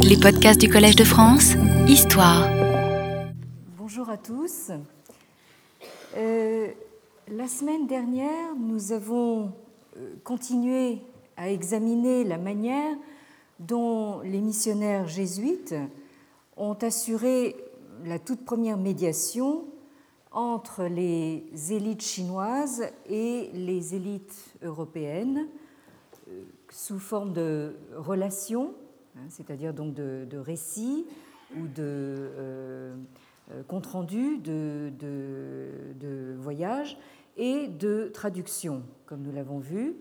Les podcasts du Collège de France, Histoire. Bonjour à tous. Euh, la semaine dernière, nous avons euh, continué à examiner la manière dont les missionnaires jésuites ont assuré la toute première médiation entre les élites chinoises et les élites européennes euh, sous forme de relations, hein, c'est-à-dire donc de, récits ou de euh, euh, comptes rendus de, de, voyages et de traductions, comme nous l'avons vu.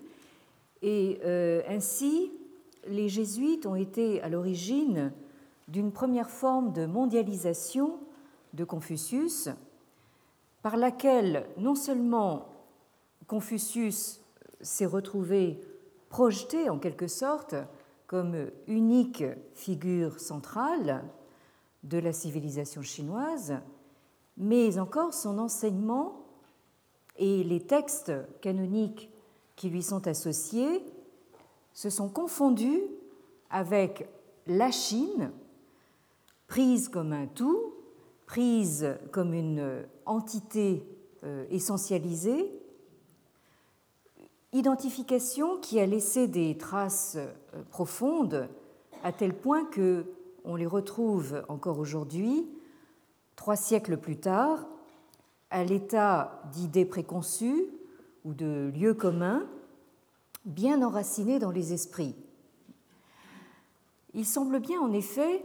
Et ainsi, les jésuites ont été à l'origine d'une première forme de mondialisation de Confucius, par laquelle non seulement Confucius s'est retrouvé projeté en quelque sorte comme unique figure centrale de la civilisation chinoise, mais encore son enseignement et les textes canoniques qui lui sont associés se sont confondus avec la Chine, prise comme un tout, prise comme une entité euh, essentialisée, identification qui a laissé des traces euh, profondes à tel point que on les retrouve encore aujourd'hui, trois siècles plus tard, à l'état d'idées préconçues ou de lieux communs, bien enracinés dans les esprits. Il semble bien en effet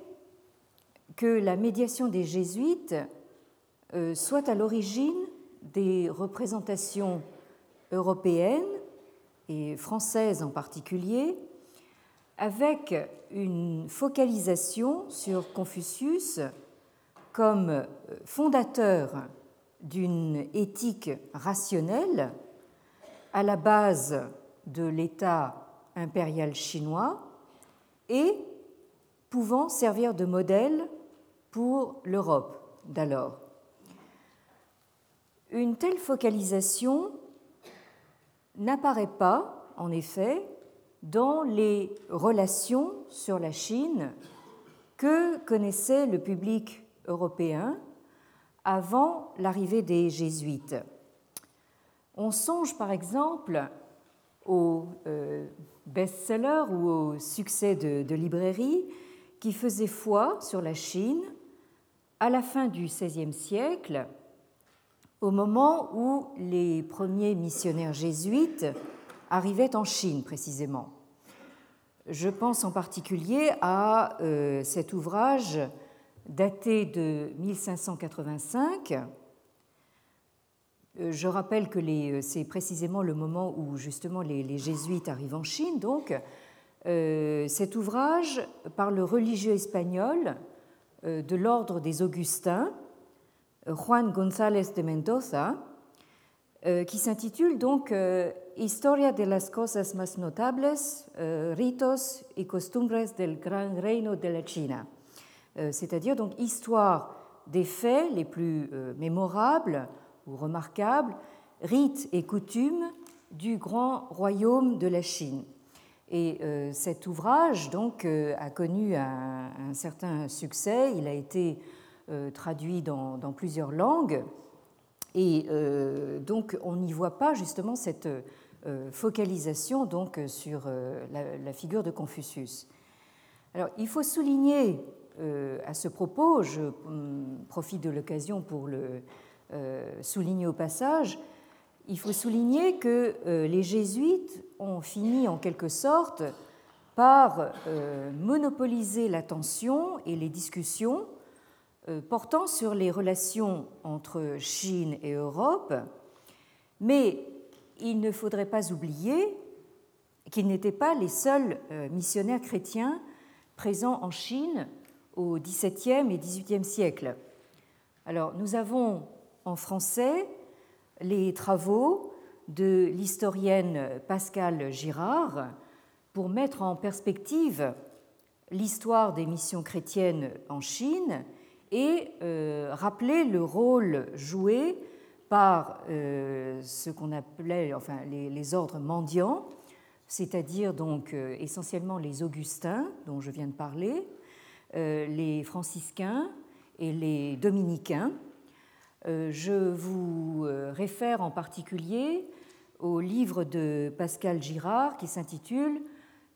que la médiation des jésuites euh, soit à l'origine des représentations européennes et françaises en particulier, avec une focalisation sur Confucius comme fondateur d'une éthique rationnelle à la base de l'État impérial chinois et pouvant servir de modèle pour l'Europe d'alors. Une telle focalisation n'apparaît pas, en effet, dans les relations sur la Chine que connaissait le public européen avant l'arrivée des jésuites. On songe par exemple au euh, best-seller ou au succès de, de librairie qui faisait foi sur la Chine à la fin du XVIe siècle, au moment où les premiers missionnaires jésuites arrivaient en Chine précisément. Je pense en particulier à euh, cet ouvrage daté de 1585. Euh, je rappelle que euh, c'est précisément le moment où justement les, jésuites arrivent en Chine. Donc, cet ouvrage par le religieux espagnol de l'ordre des Augustins, Juan González de Mendoza, euh, qui s'intitule donc euh, Historia de las cosas más notables, euh, ritos y costumbres del gran reino de la China, c'est-à-dire donc histoire des faits les plus mémorables ou remarquables, rites et coutumes du grand royaume de la Chine. Et cet ouvrage donc a connu un, certain succès. Il a été traduit dans, plusieurs langues. Et euh, donc, on n'y voit pas justement cette euh, focalisation donc, sur la, figure de Confucius. Alors, il faut souligner à ce propos, je hum, profite de l'occasion pour le souligner au passage, il faut souligner que les jésuites ont fini en quelque sorte par monopoliser l'attention et les discussions euh, portant sur les relations entre Chine et Europe, mais il ne faudrait pas oublier qu'ils n'étaient pas les seuls euh, missionnaires chrétiens présents en Chine au XVIIe et XVIIIe siècle. Alors, nous avons en français les travaux de l'historienne Pascale Girard pour mettre en perspective l'histoire des missions chrétiennes en Chine et euh, rappeler le rôle joué par euh, ce qu'on appelait enfin, les, ordres mendiants, c'est-à-dire donc euh, essentiellement les Augustins dont je viens de parler, les franciscains et les dominicains. Je vous réfère en particulier au livre de Pascal Girard qui s'intitule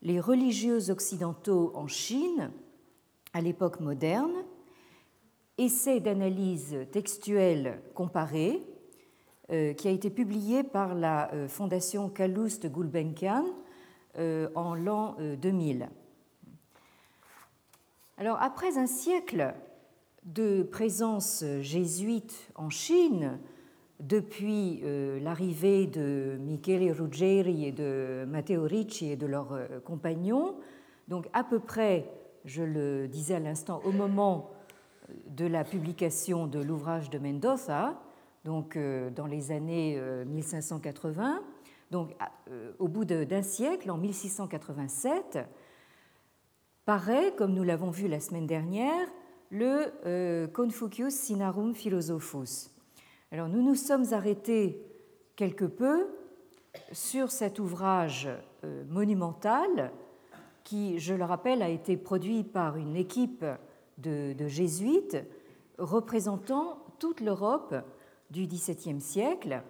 Les religieux occidentaux en Chine à l'époque moderne, essai d'analyse textuelle comparée euh, qui a été publié par la euh, Fondation Calouste Gulbenkian euh, en l'an 2000. Alors, après un siècle de présence jésuite en Chine, depuis l'arrivée de Michele Ruggeri et de Matteo Ricci et de leurs compagnons, donc à peu près, je le disais à l'instant, au moment de la publication de l'ouvrage de Mendoza, donc euh, dans les années 1580, donc au bout d'un siècle, en 1687, paraît, comme nous l'avons vu la semaine dernière, le Confucius Sinarum Philosophus. Alors nous nous sommes arrêtés quelque peu sur cet ouvrage euh, monumental qui, je le rappelle, a été produit par une équipe de, jésuites représentant toute l'Europe du XVIIe siècle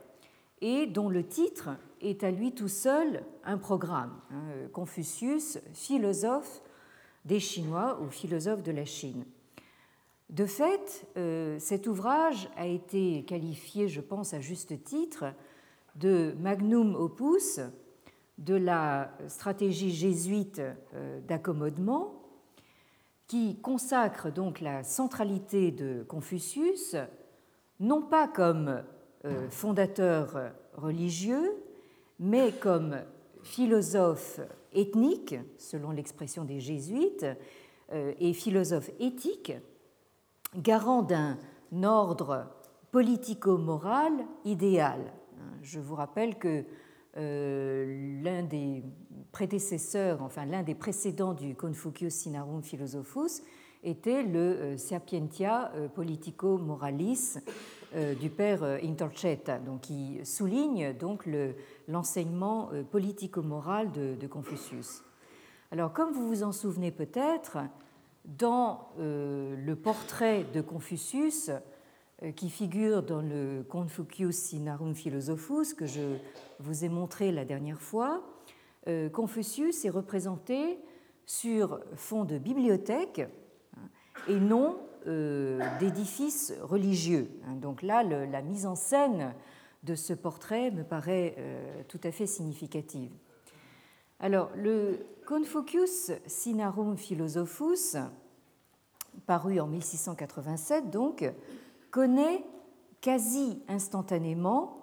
et dont le titre est à lui tout seul un programme. Hein, Confucius, philosophe des Chinois ou philosophe de la Chine. De fait, euh, cet ouvrage a été qualifié, je pense à juste titre, de magnum opus de la stratégie jésuite euh, d'accommodement, qui consacre donc la centralité de Confucius, non pas comme euh, fondateur religieux, mais comme philosophe ethnique, selon l'expression des jésuites, et philosophe éthique, garant d'un ordre politico-moral idéal. Je vous rappelle que euh, l'un des prédécesseurs, enfin l'un des précédents du Confucius Sinarum Philosophus était le euh, Sapientia euh, Politico-Moralis du père Intercetta, donc qui souligne donc l'enseignement politico-moral de, Confucius. Alors, comme vous vous en souvenez peut-être, dans euh, le portrait de Confucius euh, qui figure dans le Confucius Sinarum Philosophus que je vous ai montré la dernière fois, euh, Confucius est représenté sur fond de bibliothèque hein, et non d'édifice religieux. Hein. Donc là, la mise en scène de ce portrait me paraît tout à fait significative. Alors, le Confucius Sinarum Philosophus, paru en 1687 donc, connaît quasi instantanément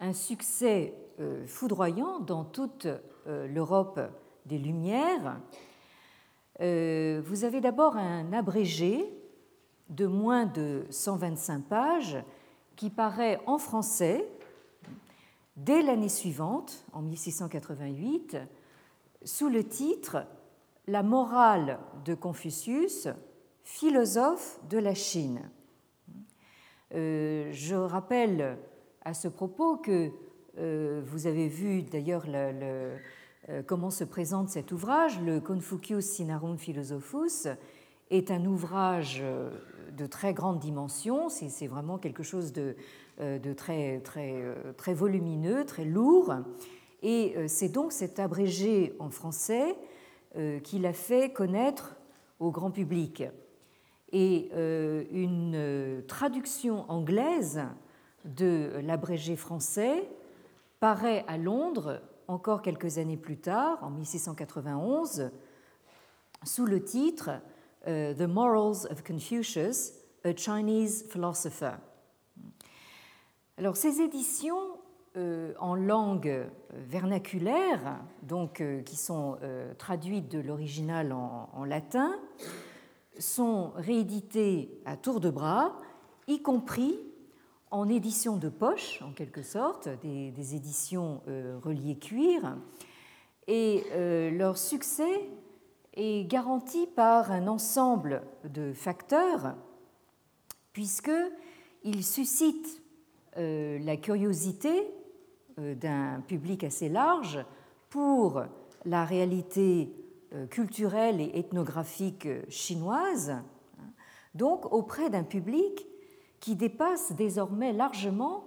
un succès euh, foudroyant dans toute euh, l'Europe des Lumières. Euh, vous avez d'abord un abrégé de moins de 125 pages qui paraît en français dès l'année suivante, en 1688, sous le titre La morale de Confucius, philosophe de la Chine. Euh, je rappelle à ce propos que euh, vous avez vu d'ailleurs euh, comment se présente cet ouvrage, le Confucius Sinarum Philosophus est un ouvrage de très grande dimension, c'est vraiment quelque chose de, très, très, très volumineux, très lourd, et euh, c'est donc cet abrégé en français euh, qui l'a fait connaître au grand public. Et euh, une traduction anglaise de l'abrégé français paraît à Londres encore quelques années plus tard, en 1691, sous le titre The Morals of Confucius, a Chinese Philosopher. Alors ces éditions euh, en langue vernaculaire, donc euh, qui sont euh, traduites de l'original en, latin, sont rééditées à tour de bras, y compris en édition de poche, en quelque sorte, des, éditions reliées cuir, et leur succès est garanti par un ensemble de facteurs, puisqu'ils suscitent la curiosité euh, d'un public assez large pour la réalité culturelle et ethnographique chinoise, donc auprès d'un public qui dépasse désormais largement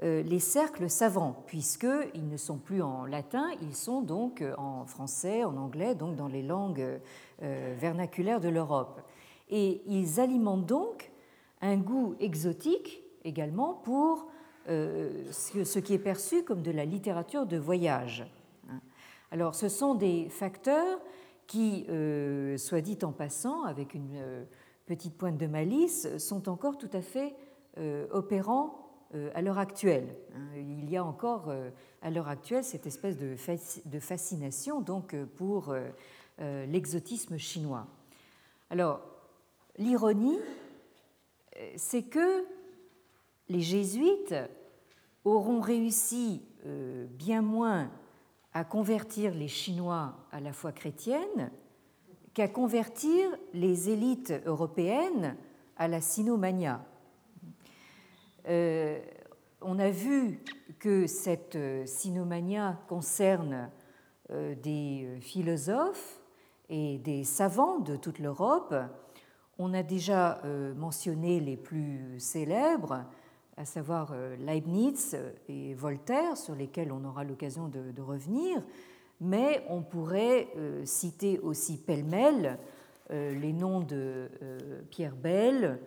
les cercles savants, puisqu'ils ne sont plus en latin, ils sont donc en français, en anglais, donc dans les langues vernaculaires de l'Europe. Et ils alimentent donc un goût exotique également pour euh, ce qui est perçu comme de la littérature de voyage. Alors ce sont des facteurs qui, euh, soit dit en passant, avec une euh, petite pointe de malice, sont encore tout à fait opérants à l'heure actuelle. Il y a encore à l'heure actuelle cette espèce de fascination donc pour l'exotisme chinois. Alors l'ironie, c'est que les jésuites auront réussi euh, bien moins à convertir les Chinois à la foi chrétienne qu'à convertir les élites européennes à la sinomania. Euh, on a vu que cette euh, sinomania concerne des philosophes et des savants de toute l'Europe. On a déjà mentionné les plus célèbres, à savoir euh, Leibniz et Voltaire, sur lesquels on aura l'occasion de, revenir, mais on pourrait euh, citer aussi pêle-mêle euh, les noms de Pierre Bell,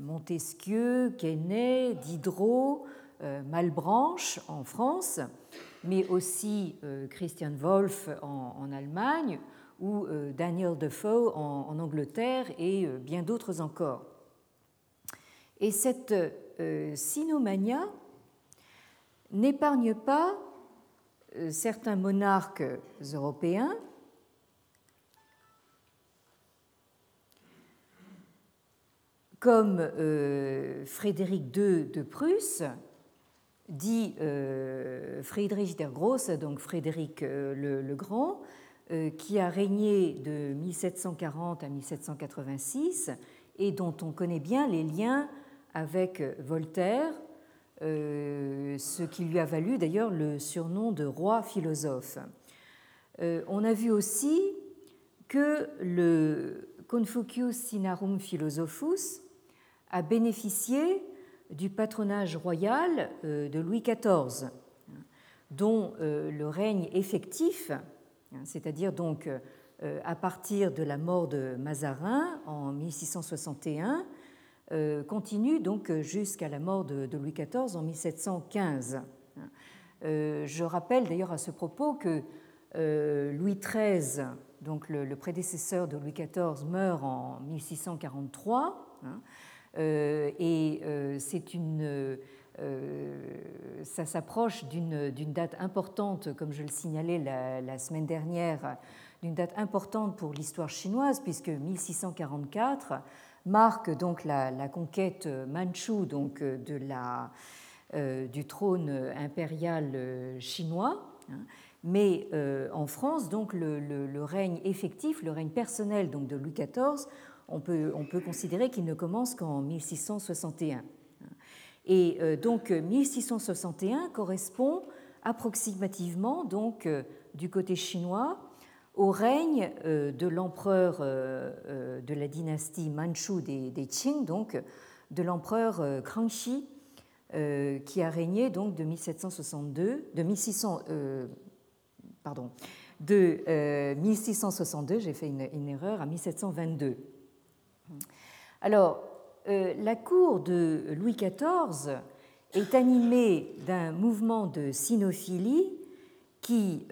Montesquieu, Quesnay, Diderot, Malbranche en France, mais aussi Christian Wolff en, Allemagne ou Daniel Defoe en Angleterre et bien d'autres encore. Et cette euh, sinomania n'épargne pas euh, certains monarques européens. Comme euh, Frédéric II de Prusse, dit Friedrich der Grosse, donc Frédéric le, Grand, qui a régné de 1740 à 1786 et dont on connaît bien les liens avec Voltaire, euh, ce qui lui a valu d'ailleurs le surnom de roi philosophe. Euh, on a vu aussi que le Confucius Sinarum Philosophus a bénéficié du patronage royal euh, de Louis XIV, dont le règne effectif, c'est-à-dire donc à partir de la mort de Mazarin en 1661, euh, continue donc jusqu'à la mort de, Louis XIV en 1715. Euh, je rappelle d'ailleurs à ce propos que euh, Louis XIII, donc le, prédécesseur de Louis XIV, meurt en 1643 hein, et ça s'approche d'une date importante, comme je le signalais la, semaine dernière, d'une date importante pour l'histoire chinoise, puisque 1644 marque donc la, conquête manchoue donc euh, de la, euh, du trône impérial euh, chinois. Hein. mais en France, donc le, règne effectif, le règne personnel donc de Louis XIV, on peut, on peut considérer qu'il ne commence qu'en 1661. Et donc 1661 correspond approximativement donc du côté chinois au règne euh, de l'empereur euh, euh, de la dynastie manchoue des, Qing, donc de l'empereur Kangxi, qui a régné donc de 1762, de 1600, pardon, de 1662, j'ai fait une, erreur, à 1722. Alors, la cour de Louis XIV est animée d'un mouvement de sinophilie qui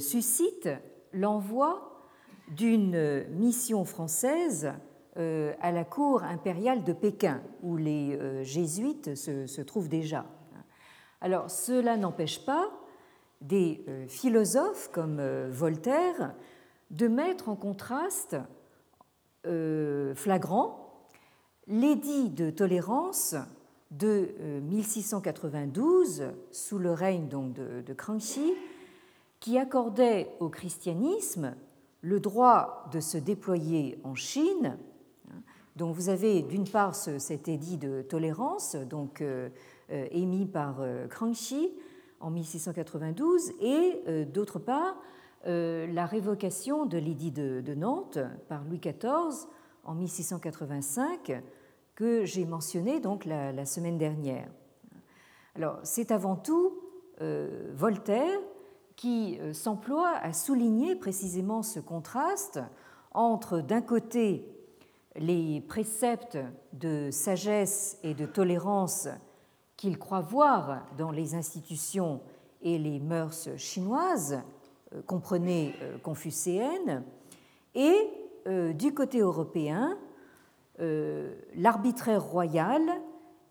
suscite l'envoi d'une mission française euh, à la cour impériale de Pékin, où les euh, jésuites se, trouvent déjà. Alors cela n'empêche pas des euh, philosophes comme Voltaire de mettre en contraste flagrant l'édit de tolérance de 1692 sous le règne de, de qui accordait au christianisme le droit de se déployer en Chine. Donc vous avez d'une part cet édit de tolérance donc euh, euh, émis par euh, Kangxi en 1692 et d'autre part la révocation de l'édit de, Nantes par Louis XIV en 1685 que j'ai mentionné donc la, semaine dernière. Alors, c'est avant tout Voltaire qui s'emploie à souligner précisément ce contraste entre, d'un côté, les préceptes de sagesse et de tolérance qu'il croit voir dans les institutions et les mœurs chinoises, euh, comprenez euh, confucéennes, et euh, du côté européen, l'arbitraire royal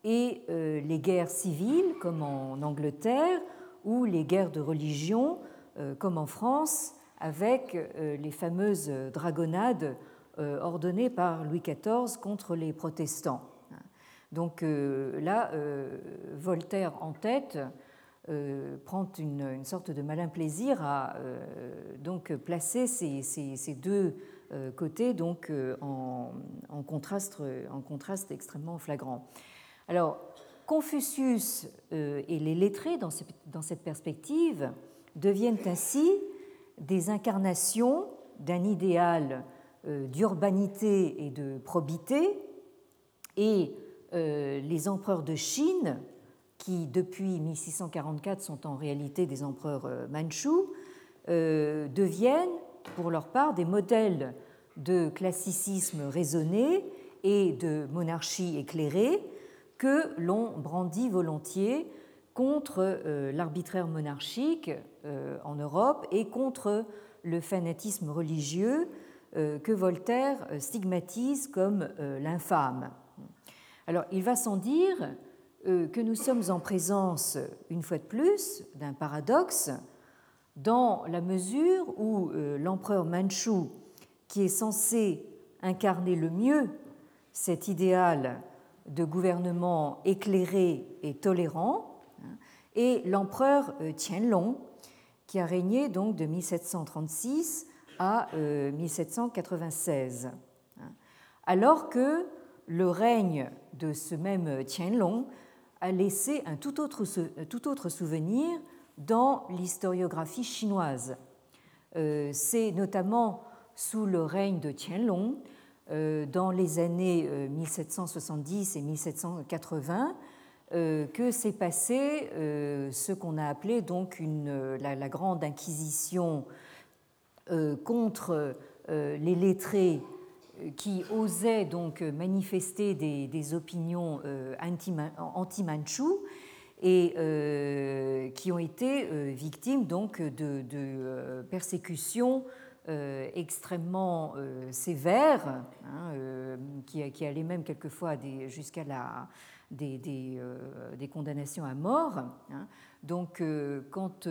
et les guerres civiles, comme en Angleterre, ou les guerres de religion, comme en France, avec les fameuses dragonnades ordonnées par Louis XIV contre les protestants. Donc euh, là, euh, Voltaire en tête euh, prend une, sorte de malin plaisir à donc placer ces, deux côtés donc en, contraste, en contraste extrêmement flagrant. Confucius et les lettrés dans, cette perspective deviennent ainsi des incarnations d'un idéal d'urbanité et de probité. Et euh, les empereurs de Chine, qui depuis 1644 sont en réalité des empereurs euh, euh, deviennent pour leur part des modèles de classicisme raisonné et de monarchie éclairée que l'on brandit volontiers contre l'arbitraire monarchique en Europe et contre le fanatisme religieux que Voltaire stigmatise comme l'infâme. Alors, il va sans dire euh, que nous sommes en présence, une fois de plus, d'un paradoxe, dans la mesure où euh, l'empereur Manchu, qui est censé incarner le mieux cet idéal de gouvernement éclairé et tolérant, hein, et l'empereur euh, Tianlong, qui a régné donc de 1736 à 1796. Hein. Alors que le règne de ce même Tianlong a laissé un tout autre, tout autre souvenir dans l'historiographie chinoise. Euh, c'est notamment sous le règne de Tianlong, euh, dans les années 1770 euh, et 1780, que s'est passé ce qu'on a appelé donc une, la, grande inquisition contre les lettrés qui osaient donc manifester des, opinions euh, anti-manchou et euh, qui ont été euh, victimes donc de, persécutions extrêmement sévères, hein, qui, qui, allaient même quelquefois jusqu'à des, condamnations à mort. Hein. Donc, quand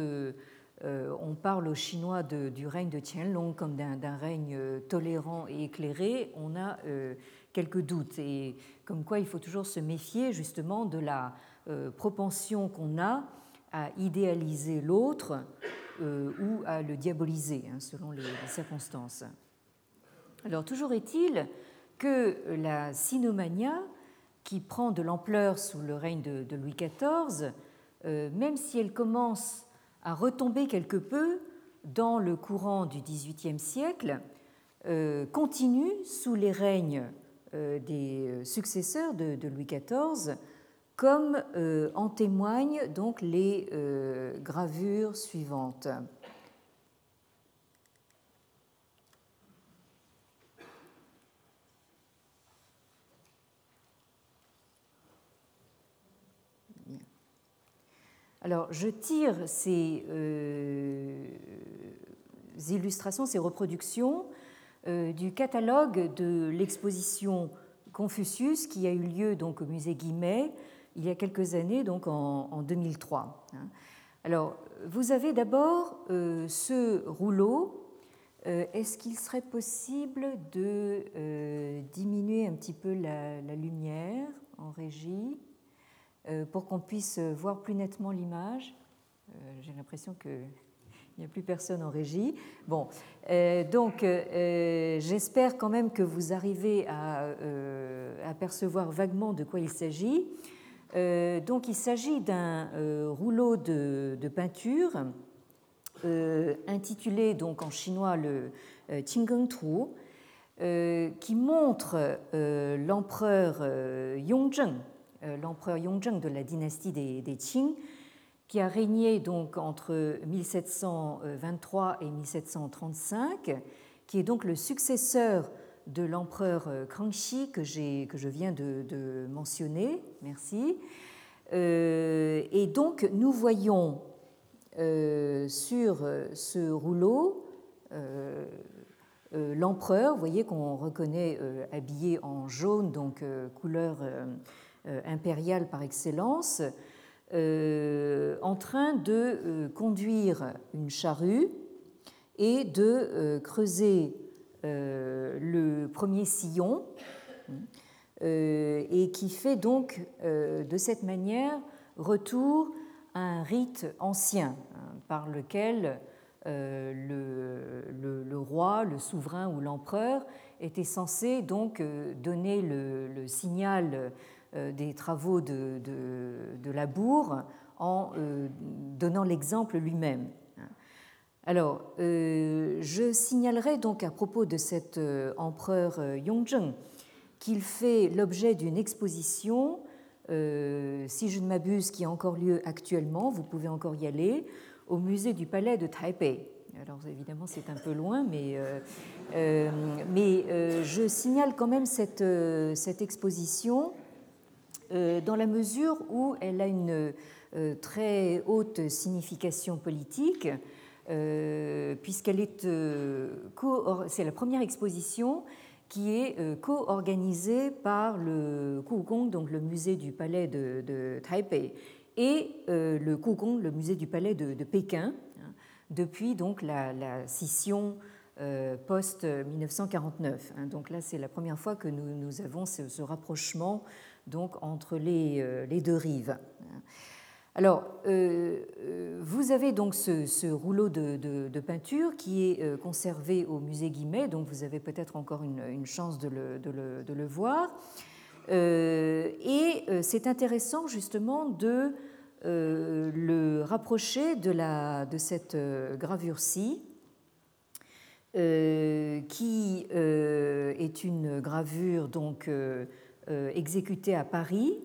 euh, on parle aux Chinois du règne de Tianlong comme d'un règne euh, tolérant et éclairé, on a euh, quelques doutes. Et comme quoi il faut toujours se méfier justement de la propension qu'on a à idéaliser l'autre ou à le diaboliser, hein, selon les, circonstances. Alors toujours est-il que la sinomania, qui prend de l'ampleur sous le règne de, Louis XIV, même si elle commence a retombé quelque peu dans le courant du XVIIIe siècle, euh, continue sous les règnes euh, des successeurs de, Louis XIV, comme euh, en témoignent donc les gravures suivantes. Alors, je tire ces euh, illustrations, ces reproductions euh, du catalogue de l'exposition Confucius qui a eu lieu donc au musée Guimet il y a quelques années, donc en, 2003. Hein. Alors, vous avez d'abord euh, ce rouleau. Est-ce qu'il serait possible de diminuer un petit peu la lumière en régie euh, pour qu'on puisse voir plus nettement l'image? Euh, j'ai l'impression qu'il n'y a plus personne en régie. Bon, euh, donc j'espère quand même que vous arrivez à apercevoir vaguement de quoi il s'agit. Donc il s'agit d'un rouleau de, peinture intitulé donc en chinois le Qinggeng Tu, qui montre l'empereur Yongzheng, l'empereur Yongzheng de la dynastie des, des Qing, qui a régné donc entre 1723 et 1735, qui est donc le successeur de l'empereur euh, Kangxi que, je viens de, mentionner. Merci. Euh, et donc nous voyons euh, sur ce rouleau l'empereur, vous voyez qu'on reconnaît habillé en jaune, donc couleur impériale par excellence, en train de conduire une charrue et de creuser le premier sillon euh, et qui fait donc euh, de cette manière retour à un rite ancien hein, par lequel le, roi, le souverain ou l'empereur était censé donc donner le, signal des travaux de, de, de labour en donnant l'exemple lui-même. Alors, euh, je signalerai donc à propos de cet euh, empereur euh, Yongzheng qu'il fait l'objet d'une exposition, si je ne m'abuse, qui a encore lieu actuellement, vous pouvez encore y aller, au musée du palais de Taipei. Alors évidemment c'est un peu loin, mais, je signale quand même cette, exposition dans la mesure où elle a une très haute signification politique euh, puisqu'elle est euh, c'est la première exposition qui est euh, co-organisée par le Kugong, donc le musée du palais de, Taipei, et le Kugong, le musée du palais de, Pékin, hein, depuis la, scission post 1949. Hein. Donc là, c'est la première fois que nous, avons ce, rapprochement donc entre les, les deux rives. Alors, euh, euh, vous avez donc ce, rouleau de, peinture qui est euh, conservé au musée Guimet, donc vous avez peut-être encore une, chance de le, voir. et c'est intéressant justement de le rapprocher de, de cette gravure-ci, qui est une gravure donc exécutée à Paris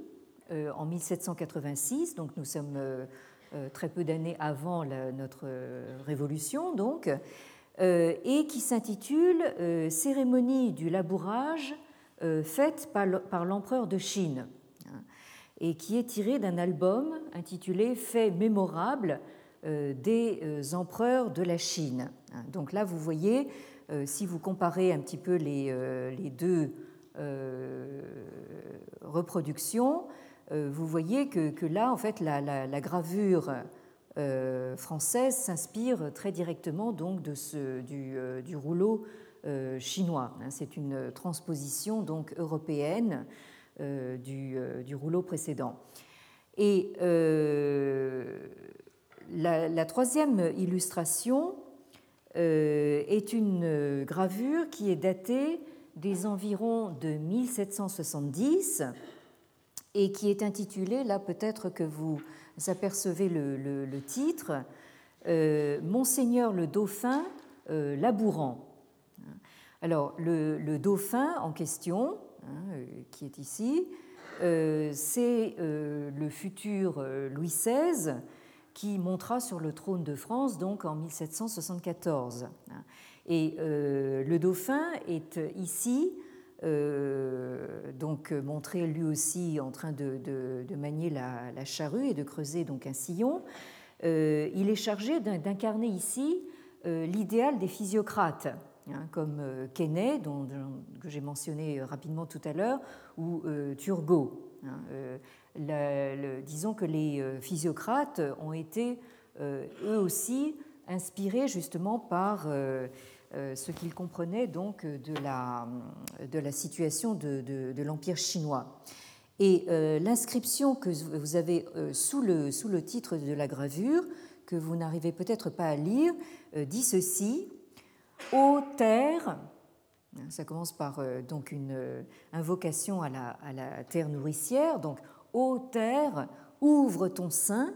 en 1786, donc nous sommes euh, euh, très peu d'années avant notre révolution, donc, et qui s'intitule Cérémonie du labourage faite par l'empereur de Chine, hein, et qui est tiré d'un album intitulé Faits mémorables des empereurs de la Chine. Hein. Donc là, vous voyez, si vous comparez un petit peu les, deux reproductions, euh, vous voyez que, là, en fait, la, gravure euh, française s'inspire très directement donc de ce, du, euh, rouleau chinois. Hein. C'est une transposition donc européenne du, rouleau précédent. Et la, troisième illustration est une gravure qui est datée des environs de 1770 et qui est intitulé, là peut-être que vous apercevez le, titre, euh, Monseigneur le Dauphin euh, labourant. Alors le, dauphin en question, hein, euh, qui est ici, c'est le futur Louis XVI qui montera sur le trône de France donc en 1774. Et le dauphin est ici euh, donc euh, montré lui aussi en train de, manier la, charrue et de creuser donc un sillon. Euh, il est chargé d'incarner ici l'idéal des physiocrates, hein, comme Quesnay, dont, que j'ai mentionné rapidement tout à l'heure, ou Turgot. Hein. disons que les physiocrates ont été eux aussi inspirés justement par ce qu'il comprenait donc de la, de la situation de, de, l'Empire chinois. Et euh, l'inscription que vous avez euh, sous le, sous le titre de la gravure, que vous n'arrivez peut-être pas à lire, dit ceci Ô terre, ça commence par donc une invocation à la, à la terre nourricière, donc Ô terre, ouvre ton sein,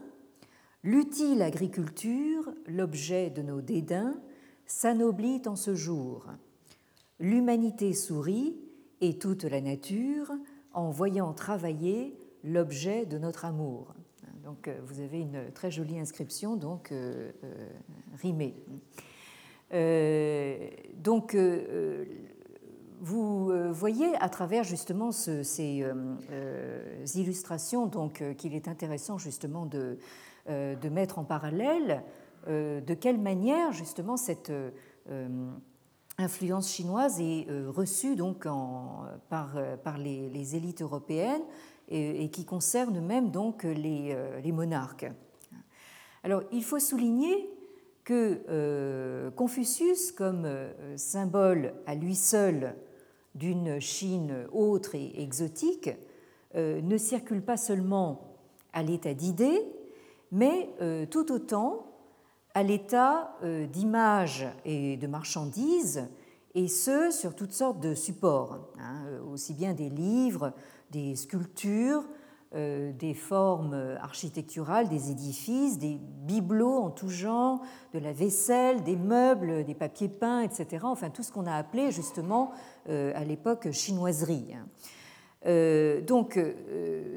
L'utile agriculture, l'objet de nos dédains, s'anoblit en ce jour. L'humanité sourit et toute la nature en voyant travailler l'objet de notre amour. Donc euh, vous avez une très jolie inscription donc euh, euh, rimée. donc vous voyez à travers justement ces illustrations donc qu'il est intéressant justement de, de mettre en parallèle de quelle manière justement cette influence chinoise est reçue donc par, les, élites européennes et, qui concerne même donc les, euh, monarques? Alors, il faut souligner que euh, Confucius, comme euh, symbole à lui seul d'une Chine autre et exotique, ne circule pas seulement à l'état d'idée, mais tout autant à l'état d'image et de marchandises, et ce, sur toutes sortes de supports, hein, aussi bien des livres, des sculptures, euh, des formes architecturales, des édifices, des bibelots en tout genre, de la vaisselle, des meubles, des papiers peints, etc. Enfin, tout ce qu'on a appelé justement euh, à l'époque chinoiserie. Euh, donc,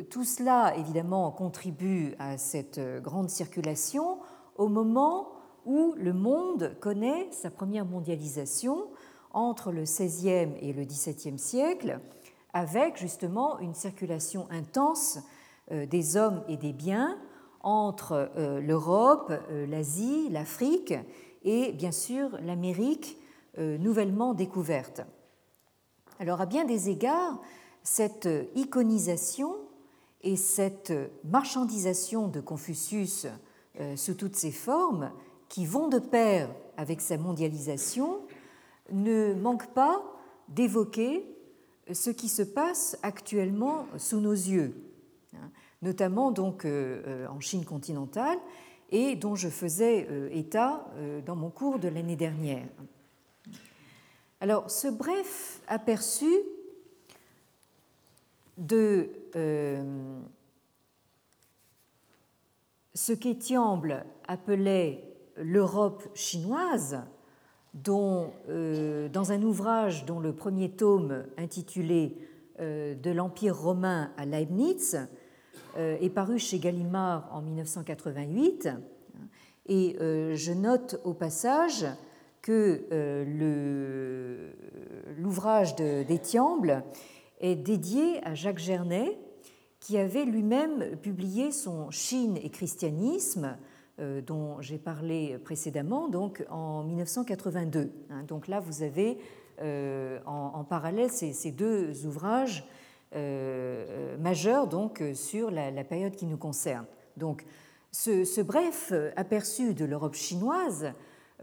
tout cela, évidemment, contribue à cette grande circulation au moment où le monde connaît sa première mondialisation entre le XVIe et le XVIIe siècle avec justement une circulation intense euh, des hommes et des biens entre euh, l'Europe, euh, l'Asie, l'Afrique et bien sûr l'Amérique nouvellement découverte. Alors à bien des égards, cette iconisation et cette marchandisation de Confucius sous toutes ses formes, qui vont de pair avec sa mondialisation, ne manquent pas d'évoquer ce qui se passe actuellement sous nos yeux, hein, notamment donc euh, euh, en Chine continentale et dont je faisais euh, état dans mon cours de l'année dernière. Alors, ce bref aperçu de ce qu'Étiamble appelait l'Europe chinoise dont, euh, dans un ouvrage dont le premier tome intitulé euh, De l'Empire romain à Leibniz euh, est paru chez Gallimard en 1988. Et je note au passage que l'ouvrage d'Étiamble est dédié à Jacques Gernet, qui avait lui-même publié son Chine et christianisme euh, dont j'ai parlé précédemment, donc en 1982. Hein. Donc là, vous avez euh, en, parallèle ces, deux ouvrages euh, majeurs donc, sur la, période qui nous concerne. Donc, ce, bref aperçu de l'Europe chinoise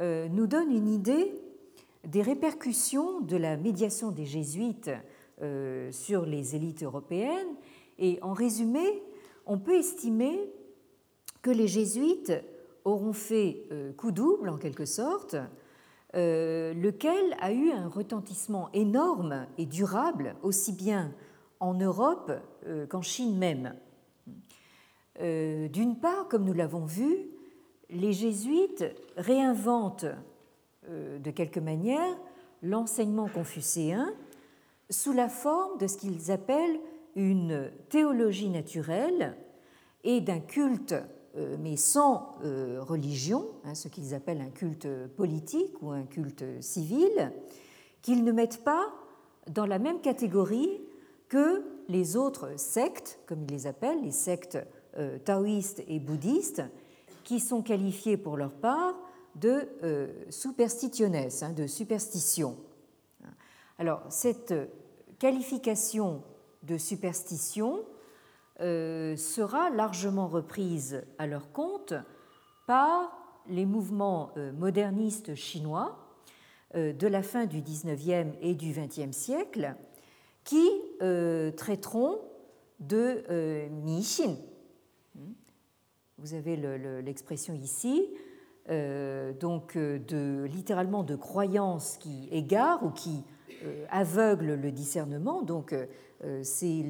nous donne une idée des répercussions de la médiation des jésuites sur les élites européennes. Et en résumé, on peut estimer que les jésuites auront fait euh, coup double en quelque sorte, euh, lequel a eu un retentissement énorme et durable, aussi bien en Europe euh, qu'en Chine même. D'une part, comme nous l'avons vu, les jésuites réinventent de quelque manière l'enseignement confucéen sous la forme de ce qu'ils appellent une théologie naturelle et d'un culte euh, mais sans euh, religion, hein, ce qu'ils appellent un culte politique ou un culte civil, qu'ils ne mettent pas dans la même catégorie que les autres sectes, comme ils les appellent, les sectes euh, taoïstes et bouddhistes, qui sont qualifiées pour leur part de superstitionnes, hein, de superstition. Alors, cette qualification de superstition euh, sera largement reprise à leur compte par les mouvements euh, modernistes chinois euh, de la fin du XIXe et du XXe siècle qui traiteront de mi-xin. Vous avez l'expression ici, donc de, littéralement de croyances qui égarent ou qui aveuglent le discernement. Donc euh, c'est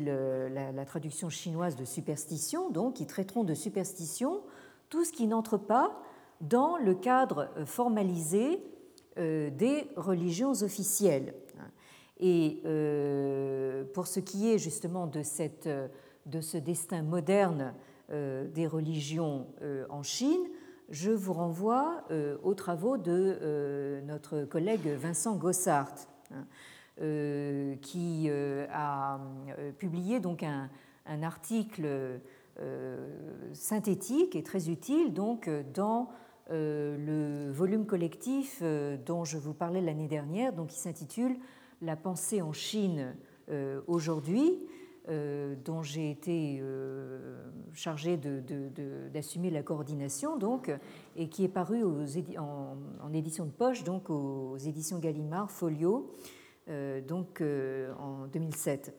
la, traduction chinoise de superstition, donc, qui traiteront de superstition tout ce qui n'entre pas dans le cadre formalisé des religions officielles. Et pour ce qui est justement de, de ce destin moderne des religions en Chine, je vous renvoie aux travaux de notre collègue Vincent Gossart, hein, qui a publié donc un, un article synthétique et très utile donc dans le volume collectif dont je vous parlais l'année dernière, donc qui s'intitule La pensée en Chine aujourd'hui, dont j'ai été chargé d'assumer la coordination donc, et qui est paru en, édition de poche donc aux éditions Gallimard Folio donc en 2007.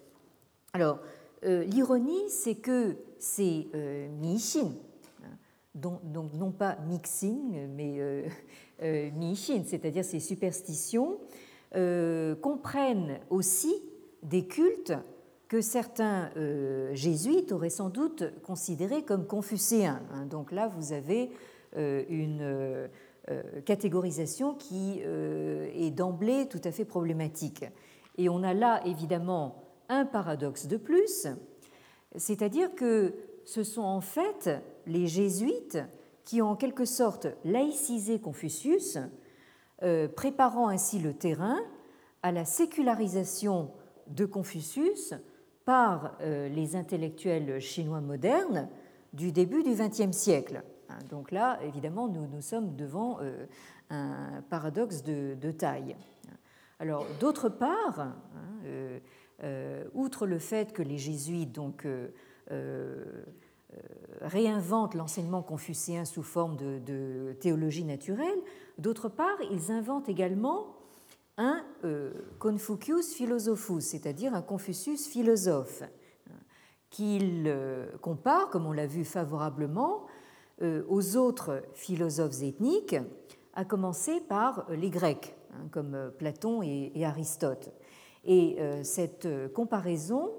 Alors euh, l'ironie, c'est que ces euh, Mixin, hein, donc non pas mixing, mais euh, euh c'est-à-dire ces superstitions, comprennent aussi des cultes que certains jésuites auraient sans doute considérés comme confucéens. Hein. Donc là, vous avez une catégorisation qui est d'emblée tout à fait problématique. Et on a là, évidemment, un paradoxe de plus, c'est-à-dire que ce sont en fait les jésuites qui ont en quelque sorte laïcisé Confucius, euh, préparant ainsi le terrain à la sécularisation de Confucius par euh, les intellectuels chinois modernes du début du XXe siècle. Hein, donc là, évidemment, nous, nous sommes devant euh, un paradoxe de, taille. Alors, d'autre part, hein, euh, outre le fait que les jésuites donc, réinventent l'enseignement confucéen sous forme de, théologie naturelle, d'autre part, ils inventent également un Confucius philosophus, c'est-à-dire un Confucius philosophe, qu'ils comparent, comme on l'a vu favorablement, aux autres philosophes ethniques, à commencer par les Grecs, hein, comme Platon et Aristote. Et euh, cette comparaison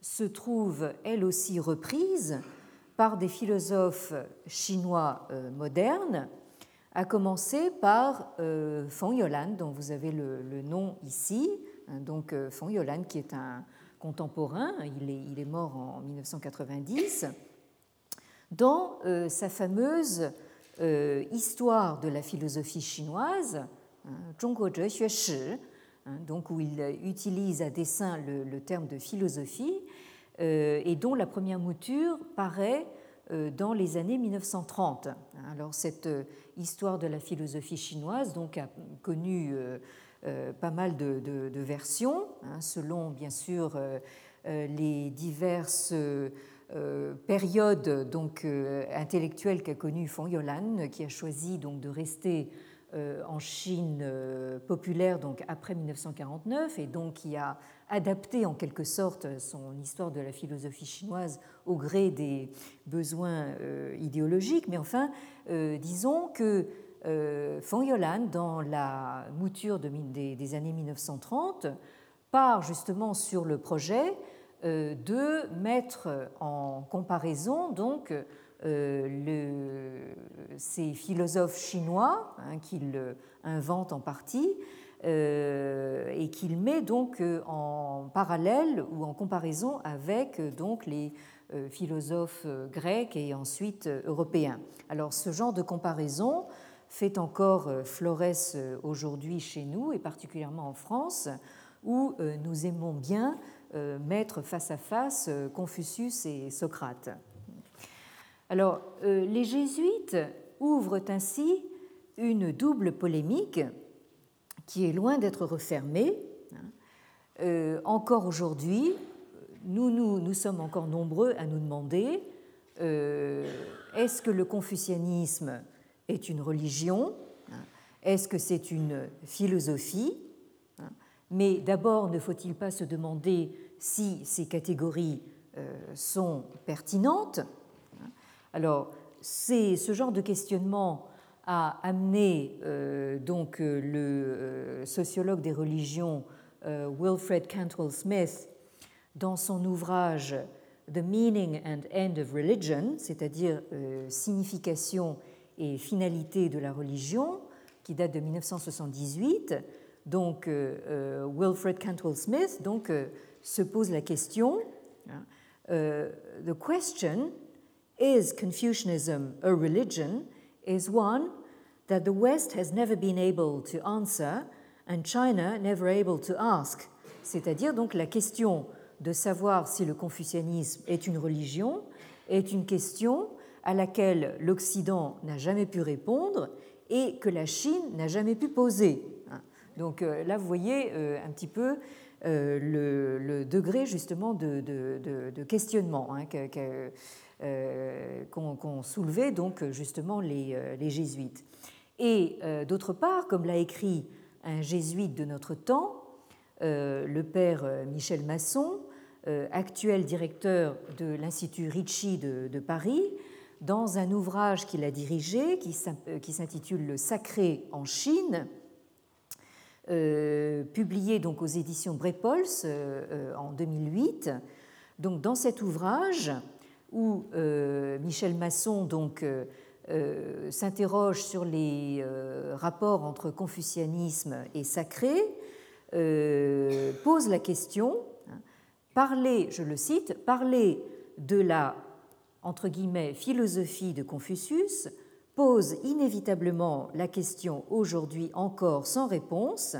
se trouve elle aussi reprise par des philosophes chinois euh, modernes, à commencer par euh, Feng Yolan, dont vous avez le, nom ici. Hein, donc Feng Yolan, qui est un contemporain, il est, il est mort en 1990, dans sa fameuse Histoire de la philosophie chinoise, hein, Zhongguo Zhe Shi, Hein, donc où il utilise à dessein le, terme de philosophie, euh, et dont la première mouture paraît euh, dans les années 1930. Alors cette euh, histoire de la philosophie chinoise donc, a connu pas mal de, versions, hein, selon bien sûr les diverses périodes donc, intellectuelles qu'a connues Feng Yolan, qui a choisi donc, de rester euh, en Chine euh, populaire donc après 1949 et donc qui a adapté en quelque sorte son histoire de la philosophie chinoise au gré des besoins euh, idéologiques. Mais enfin, disons que Feng Yolan, dans la mouture des années 1930, part justement sur le projet de mettre en comparaison donc euh, ces philosophes chinois hein, qu'il invente en partie euh, et qu'il met donc euh, en parallèle ou en comparaison avec donc les philosophes grecs et ensuite européens. Alors ce genre de comparaison fait encore florès aujourd'hui chez nous et particulièrement en France où nous aimons bien mettre face à face Confucius et Socrate. Alors, euh, les jésuites ouvrent ainsi une double polémique qui est loin d'être refermée. Hein. Euh, encore aujourd'hui, nous, nous, sommes encore nombreux à nous demander euh, est-ce que le confucianisme est une religion hein? Est-ce que c'est une philosophie hein? Mais d'abord, ne faut-il pas se demander si ces catégories sont pertinentes alors, c'est ce genre de questionnement a amené euh, donc euh, le euh, sociologue des religions Wilfred Cantwell Smith dans son ouvrage The Meaning and End of Religion, c'est-à-dire signification et finalité de la religion, qui date de 1978. Donc, Wilfred Cantwell Smith donc, se pose la question hein, The question is Confucianism a religion? Is one that the West has never been able to answer and China never able to ask. C'est-à-dire donc la question de savoir si le confucianisme est une religion est une question à laquelle l'Occident n'a jamais pu répondre et que la Chine n'a jamais pu poser. Donc euh, là, vous voyez euh, un petit peu euh, le, degré justement de, questionnement hein, qu'ont soulevé donc justement les, les jésuites. Et d'autre part, comme l'a écrit un jésuite de notre temps, le père Michel Masson, actuel directeur de l'Institut Ricci de, Paris, dans un ouvrage qu'il a dirigé qui s'intitule Le sacré en Chine, euh, publié donc aux éditions Brepols euh, euh, en 2008. Donc dans cet ouvrage où Michel Masson donc s'interroge sur les rapports entre confucianisme et sacré, pose la question hein, parler, je le cite, parler de la entre guillemets philosophie de Confucius pose inévitablement la question aujourd'hui encore sans réponse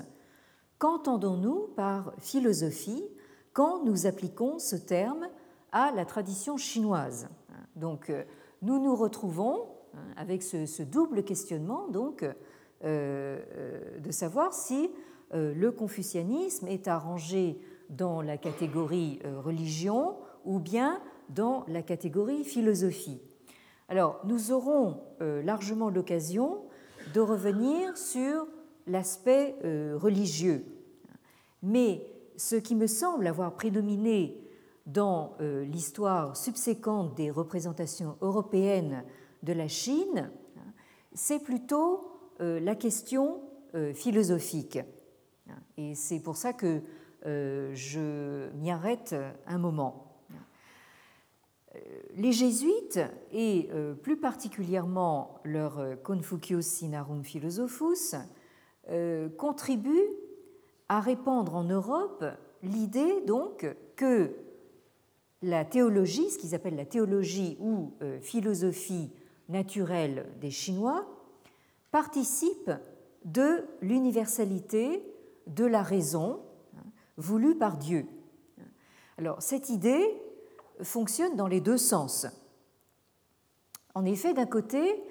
qu'entendons-nous par philosophie quand nous appliquons ce terme à la tradition chinoise Donc nous nous retrouvons hein, avec ce, double questionnement donc euh, euh, de savoir si euh, le confucianisme est arrangé dans la catégorie religion ou bien dans la catégorie philosophie. Alors, nous aurons euh, largement l'occasion de revenir sur l'aspect euh, religieux. Mais ce qui me semble avoir prédominé dans euh, l'histoire subséquente des représentations européennes de la Chine, c'est plutôt la question philosophique. Et c'est pour ça que je m'y arrête un moment les jésuites, et euh, plus particulièrement leur euh, Confucius Sinarum Philosophus, euh, contribuent à répandre en Europe l'idée donc que la théologie, ce qu'ils appellent la théologie ou philosophie naturelle des Chinois, participe de l'universalité de la raison hein, voulue par Dieu. Alors cette idée fonctionne dans les deux sens. En effet, d'un côté,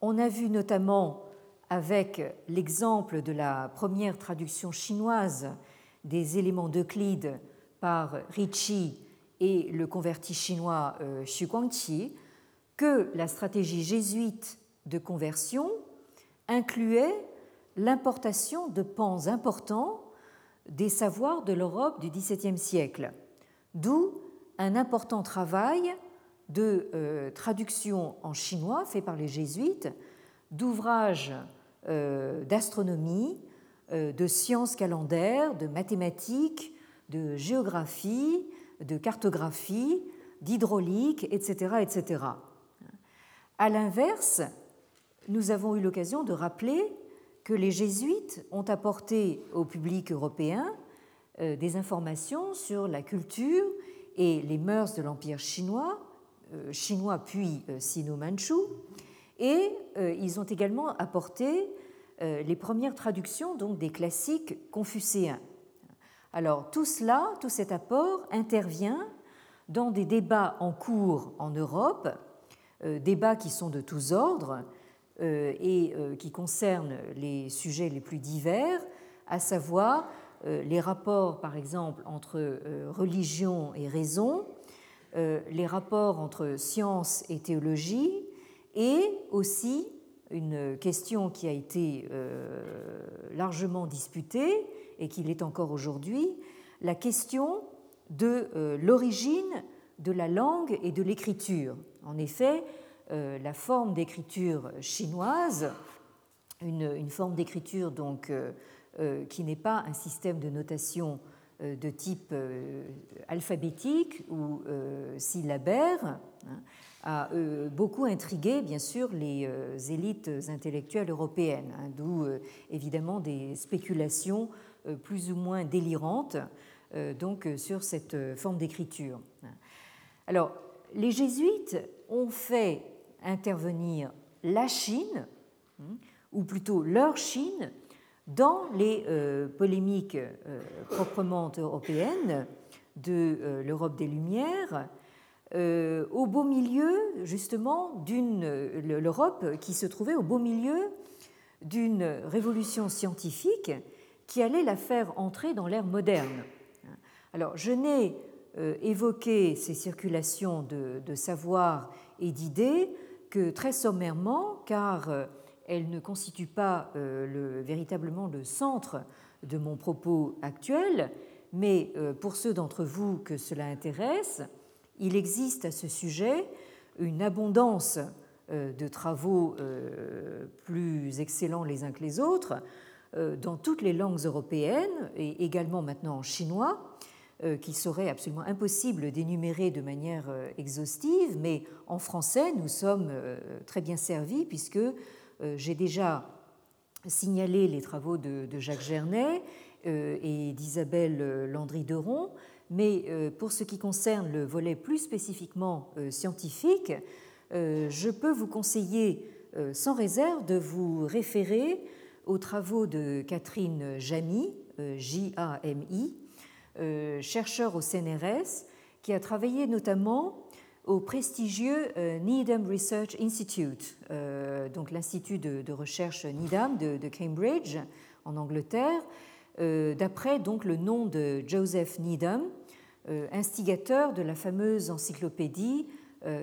on a vu notamment avec l'exemple de la première traduction chinoise des éléments d'Euclide par Ricci et le converti chinois euh, Xu Guangqi, que la stratégie jésuite de conversion incluait l'importation de pans importants des savoirs de l'Europe du XVIIe siècle, d'où un important travail de euh, traduction en chinois fait par les jésuites d'ouvrages euh, d'astronomie, de sciences calendaires, de mathématiques, de géographie, de cartographie, d'hydraulique, etc., etc. À l'inverse, nous avons eu l'occasion de rappeler que les jésuites ont apporté au public européen des informations sur la culture et les mœurs de l'Empire chinois, euh, chinois puis euh, sino-manchu, et euh, ils ont également apporté les premières traductions donc des classiques confucéens. Alors tout cela, tout cet apport intervient dans des débats en cours en Europe, débats qui sont de tous ordres et qui concernent les sujets les plus divers, à savoir euh, les rapports, par exemple, entre euh, religion et raison, euh, les rapports entre science et théologie, et aussi une question qui a été largement disputée et qui l'est encore aujourd'hui, la question de l'origine de la langue et de l'écriture. En effet, la forme d'écriture chinoise, une, forme d'écriture donc euh, qui n'est pas un système de notation de type alphabétique ou syllabaire hein, a beaucoup intrigué, bien sûr, les élites intellectuelles européennes, hein, d'où évidemment des spéculations plus ou moins délirantes donc, sur cette forme d'écriture. Alors, les jésuites ont fait intervenir la Chine, hein, ou plutôt leur Chine, dans les euh, polémiques euh, proprement européennes de euh, l'Europe des Lumières, au beau milieu justement d'une l'Europe qui se trouvait au beau milieu d'une révolution scientifique qui allait la faire entrer dans l'ère moderne. Alors, je n'ai évoqué ces circulations de, savoir et d'idées que très sommairement, car euh, elle ne constitue pas euh, le, véritablement le centre de mon propos actuel, mais euh, pour ceux d'entre vous que cela intéresse, il existe à ce sujet une abondance de travaux plus excellents les uns que les autres dans toutes les langues européennes et également maintenant en chinois, euh, qu'il serait absolument impossible d'énumérer de manière euh, exhaustive, mais en français, nous sommes euh, très bien servis puisque j'ai déjà signalé les travaux de Jacques Gernet et d'Isabelle Landry-Deron, mais pour ce qui concerne le volet plus spécifiquement scientifique, je peux vous conseiller sans réserve de vous référer aux travaux de Catherine Jamy, J-A-M-I, euh, chercheur au CNRS, qui a travaillé notamment au prestigieux euh, Needham Research Institute, euh, donc l'institut de, recherche Needham de, Cambridge en Angleterre, d'après donc le nom de Joseph Needham, instigateur de la fameuse encyclopédie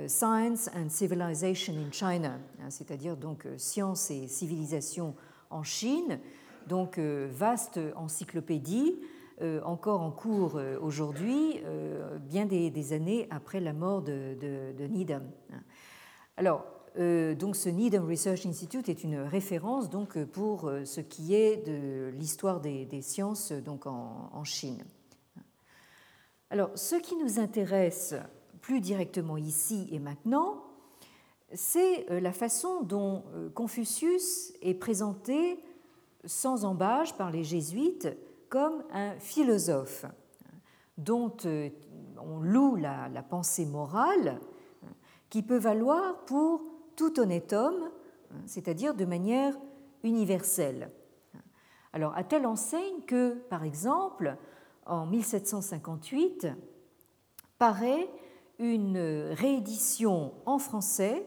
Science and Civilization in China, hein, c'est-à-dire donc science et civilisation en Chine, donc vaste encyclopédie euh, encore en cours euh, aujourd'hui, euh, bien des, années après la mort de, Needham. Alors, donc ce Needham Research Institute est une référence donc pour ce qui est de l'histoire des, sciences donc en, Chine. Alors, ce qui nous intéresse plus directement ici et maintenant, c'est la façon dont Confucius est présenté sans embâche par les jésuites comme un philosophe dont euh, on loue la, pensée morale qui peut valoir pour tout honnête homme, c'est-à-dire de manière universelle. Alors, à telle enseigne que, par exemple, en 1758, paraît une réédition en français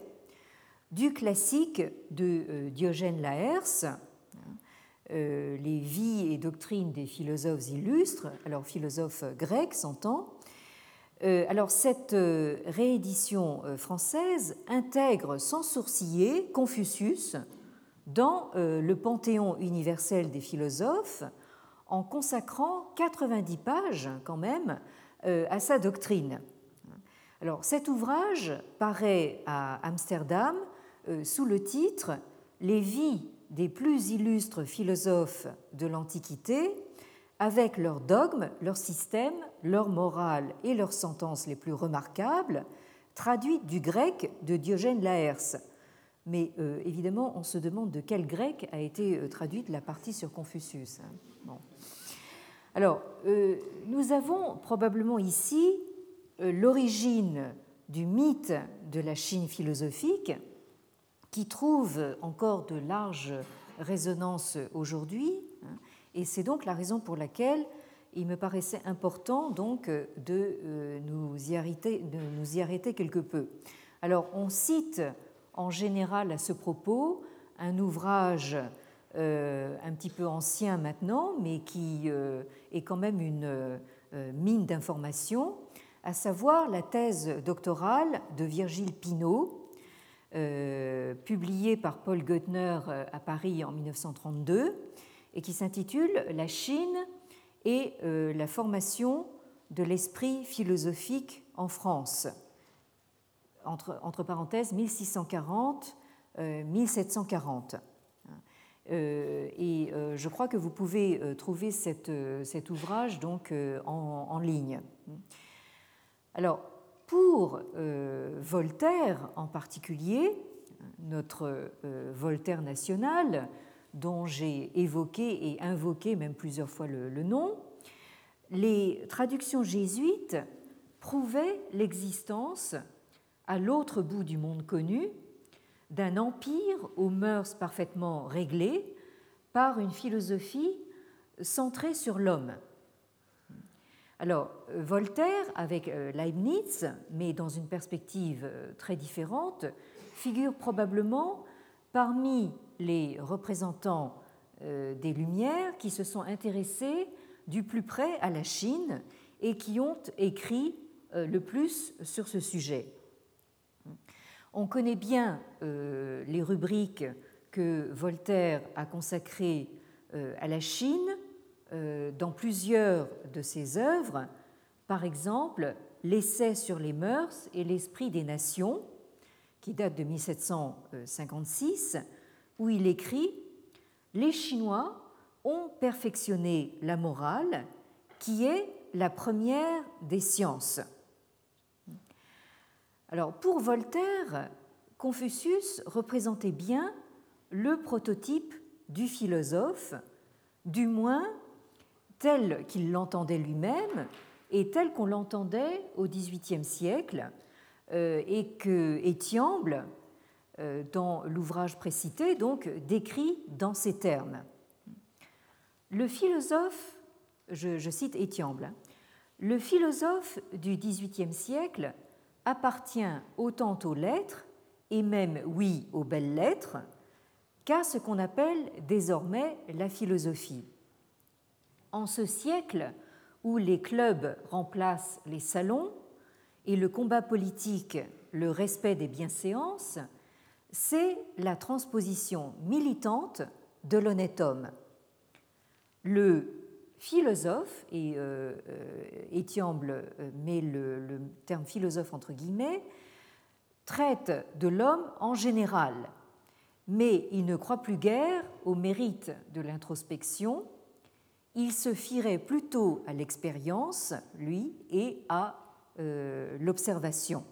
du classique de euh, Diogène Laërce, euh, les vies et doctrines des philosophes illustres, alors philosophes grecs s'entend. Euh, alors cette réédition française intègre sans sourciller Confucius dans le panthéon universel des philosophes en consacrant 90 pages quand même à sa doctrine. Alors cet ouvrage paraît à Amsterdam sous le titre Les vies des plus illustres philosophes de l'Antiquité, avec leurs dogmes, leurs systèmes, leurs morales et leurs sentences les plus remarquables, traduites du grec de Diogène Laërce. Mais euh, évidemment, on se demande de quel grec a été euh, traduite la partie sur Confucius. Hein. Alors, euh, nous avons probablement ici l'origine du mythe de la Chine philosophique, qui trouve encore de larges résonances aujourd'hui. Hein, et c'est donc la raison pour laquelle il me paraissait important donc de euh, nous y arrêter, de nous y arrêter quelque peu. Alors, on cite en général à ce propos un ouvrage euh, un petit peu ancien maintenant, mais qui euh, est quand même une mine d'informations, à savoir la thèse doctorale de Virgile Pinault, euh, publié par Paul Goethner euh, à Paris en 1932 et qui s'intitule La Chine et euh, la formation de l'esprit philosophique en France, entre, parenthèses 1640-1740. et je crois que vous pouvez trouver cet ouvrage donc en, ligne. Alors, pour Voltaire en particulier, notre Voltaire national, dont j'ai évoqué et invoqué même plusieurs fois le nom, les traductions jésuites prouvaient l'existence, à l'autre bout du monde connu, d'un empire aux mœurs parfaitement réglées par une philosophie centrée sur l'homme. Alors, Voltaire, avec euh, Leibniz, mais dans une perspective euh, très différente, figure probablement parmi les représentants euh, des Lumières qui se sont intéressés du plus près à la Chine et qui ont écrit euh, le plus sur ce sujet. On connaît bien euh, les rubriques que Voltaire a consacrées euh, à la Chine dans plusieurs de ses œuvres, par exemple l'essai sur les mœurs et l'esprit des nations, qui date de 1756, où il écrit Les Chinois ont perfectionné la morale, qui est la première des sciences. Alors, pour Voltaire, Confucius représentait bien le prototype du philosophe, du moins tel qu'il l'entendait lui-même et tel qu'on l'entendait au XVIIIe siècle, euh, et que Étiamble, euh, dans l'ouvrage précité, donc décrit dans ces termes. Le philosophe, je, cite Étiamble, hein, le philosophe du XVIIIe siècle appartient autant aux lettres, et même, oui, aux belles lettres, qu'à ce qu'on appelle désormais la philosophie. En ce siècle où les clubs remplacent les salons et le combat politique le respect des bienséances, c'est la transposition militante de l'honnête homme. Le philosophe, et euh, Étiamble euh, met le, terme philosophe entre guillemets, traite de l'homme en général, mais il ne croit plus guère au mérite de l'introspection, il se fierait plutôt à l'expérience, lui, et à euh, l'observation.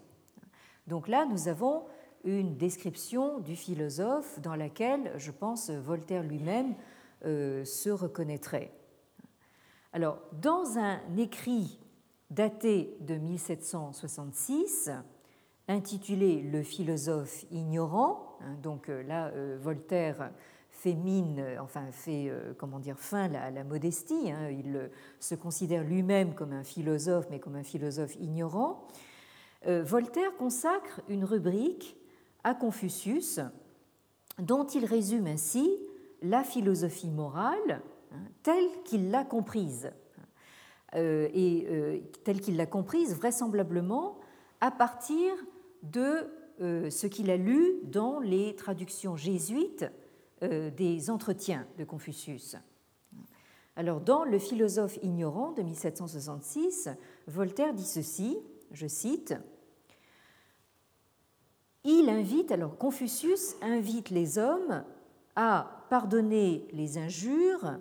Donc là, nous avons une description du philosophe dans laquelle, je pense, Voltaire lui-même euh, se reconnaîtrait. Alors, dans un écrit daté de 1766, intitulé Le philosophe ignorant, hein, donc euh, là, Voltaire fait mine, enfin fait, comment dire, fin à la modestie, hein, il se considère lui-même comme un philosophe, mais comme un philosophe ignorant. Voltaire consacre une rubrique à Confucius, dont il résume ainsi la philosophie morale hein, telle qu'il l'a comprise, euh, et euh, telle qu'il l'a comprise vraisemblablement à partir de euh, ce qu'il a lu dans les traductions jésuites des entretiens de Confucius. Alors, dans Le philosophe ignorant de 1766, Voltaire dit ceci, je cite, Il invite, alors Confucius invite les hommes à pardonner les injures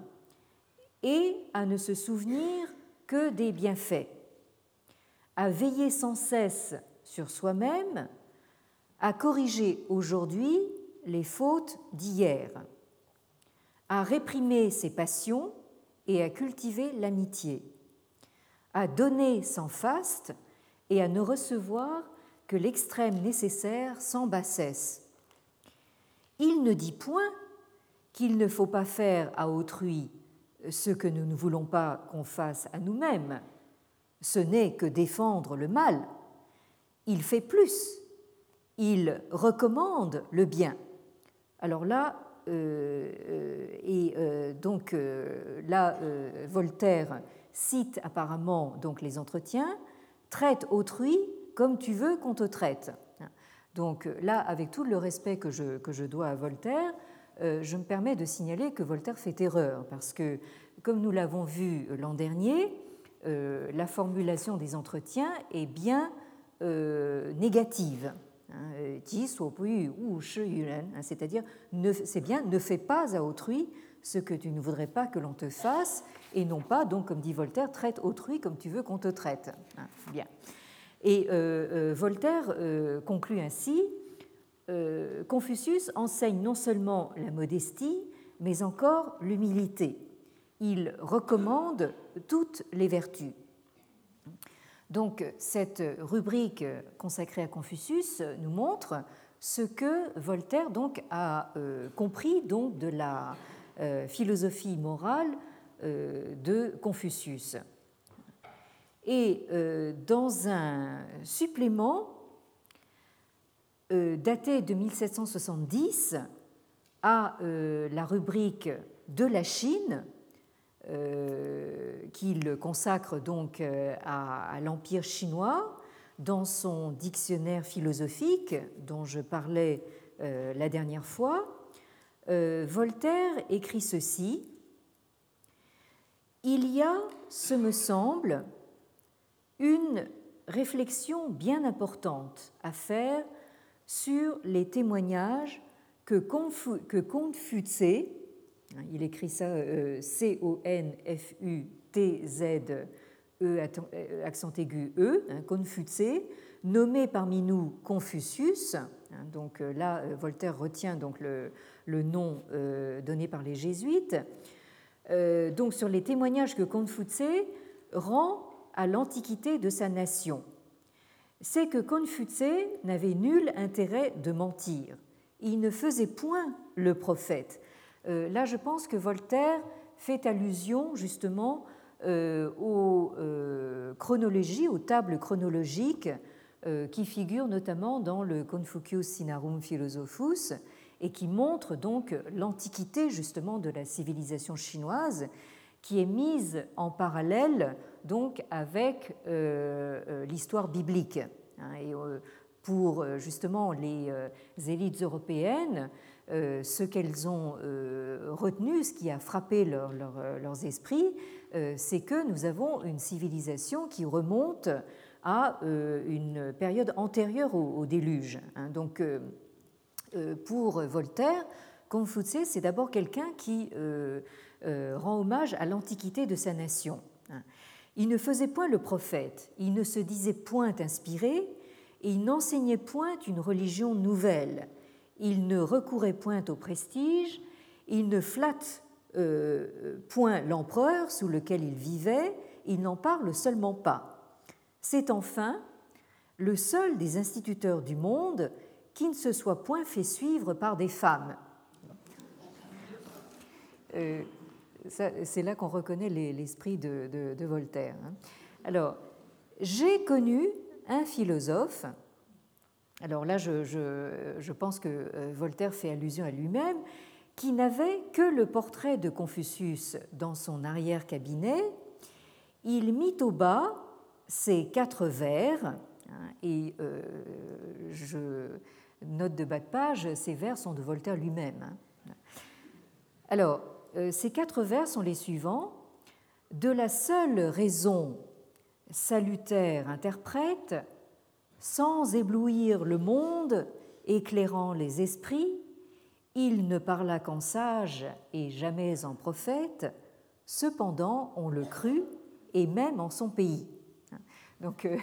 et à ne se souvenir que des bienfaits, à veiller sans cesse sur soi-même, à corriger aujourd'hui les fautes d'hier, à réprimer ses passions et à cultiver l'amitié, à donner sans faste et à ne recevoir que l'extrême nécessaire sans bassesse. Il ne dit point qu'il ne faut pas faire à autrui ce que nous ne voulons pas qu'on fasse à nous-mêmes. Ce n'est que défendre le mal. Il fait plus. Il recommande le bien. Alors là, euh, euh, et euh, donc là, Voltaire cite apparemment donc les entretiens, traite autrui comme tu veux qu'on te traite. Donc là, avec tout le respect que je, que je dois à Voltaire, je me permets de signaler que Voltaire fait erreur, parce que, comme nous l'avons vu l'an dernier, la formulation des entretiens est bien négative. Hein. c'est-à-dire c'est bien ne fais pas à autrui ce que tu ne voudrais pas que l'on te fasse, et non pas, donc, comme dit Voltaire, traite autrui comme tu veux qu'on te traite. Hein, bien. Et euh, euh, Voltaire euh, conclut ainsi Confucius enseigne non seulement la modestie, mais encore l'humilité. Il recommande toutes les vertus. Donc, cette rubrique consacrée à Confucius nous montre ce que Voltaire a compris donc de la euh, philosophie morale euh, de Confucius. Et euh, dans un supplément daté de 1770 à la rubrique de la Chine, qu'il consacre donc à, l'Empire chinois, dans son dictionnaire philosophique dont je parlais la dernière fois, euh, Voltaire écrit ceci Il y a, ce me semble, une réflexion bien importante à faire sur les témoignages que, hein, il écrit ça euh, C-O-N-F-U-T-Z, E euh, accent aigu E, hein, nommé parmi nous Confucius. Hein, donc là, Voltaire retient donc le, le nom euh, donné par les jésuites. Euh, donc sur les témoignages que Confucius rend à l'antiquité de sa nation. C'est que Confucius n'avait nul intérêt de mentir. Il ne faisait point le prophète. Euh, là, je pense que Voltaire fait allusion justement aux chronologies, aux tables chronologiques qui figurent notamment dans le Confucius Sinarum Philosophus et qui montre donc l'antiquité justement de la civilisation chinoise qui est mise en parallèle donc avec euh, euh, l'histoire biblique. Hein, et euh, pour justement les élites européennes, ce qu'elles ont retenu, ce qui a frappé leurs esprits, c'est que nous avons une civilisation qui remonte à une période antérieure au, déluge. Hein. donc euh, pour Voltaire, Confucius, c'est d'abord quelqu'un qui euh, euh, rend hommage à l'antiquité de sa nation. Il ne faisait point le prophète, il ne se disait point inspiré, et il n'enseignait point une religion nouvelle. Il ne recourait point au prestige, il ne flatte point l'empereur sous lequel il vivait, il n'en parle seulement pas. C'est enfin le seul des instituteurs du monde qui ne se soit point fait suivre par des femmes. Euh, c'est là qu'on reconnaît l'esprit de, Voltaire. Hein. Alors, j'ai connu un philosophe, alors là je, pense que euh, Voltaire fait allusion à lui-même, qui n'avait que le portrait de Confucius dans son arrière-cabinet. Il mit au bas ses quatre vers, hein, et euh, je, note de bas de page, ces vers sont de Voltaire lui-même. Hein. Alors, euh, ces quatre vers sont les suivants. De la seule raison salutaire interprète, sans éblouir le monde, éclairant les esprits, il ne parla qu'en sage et jamais en prophète, cependant on le crut, et même en son pays. Donc, euh,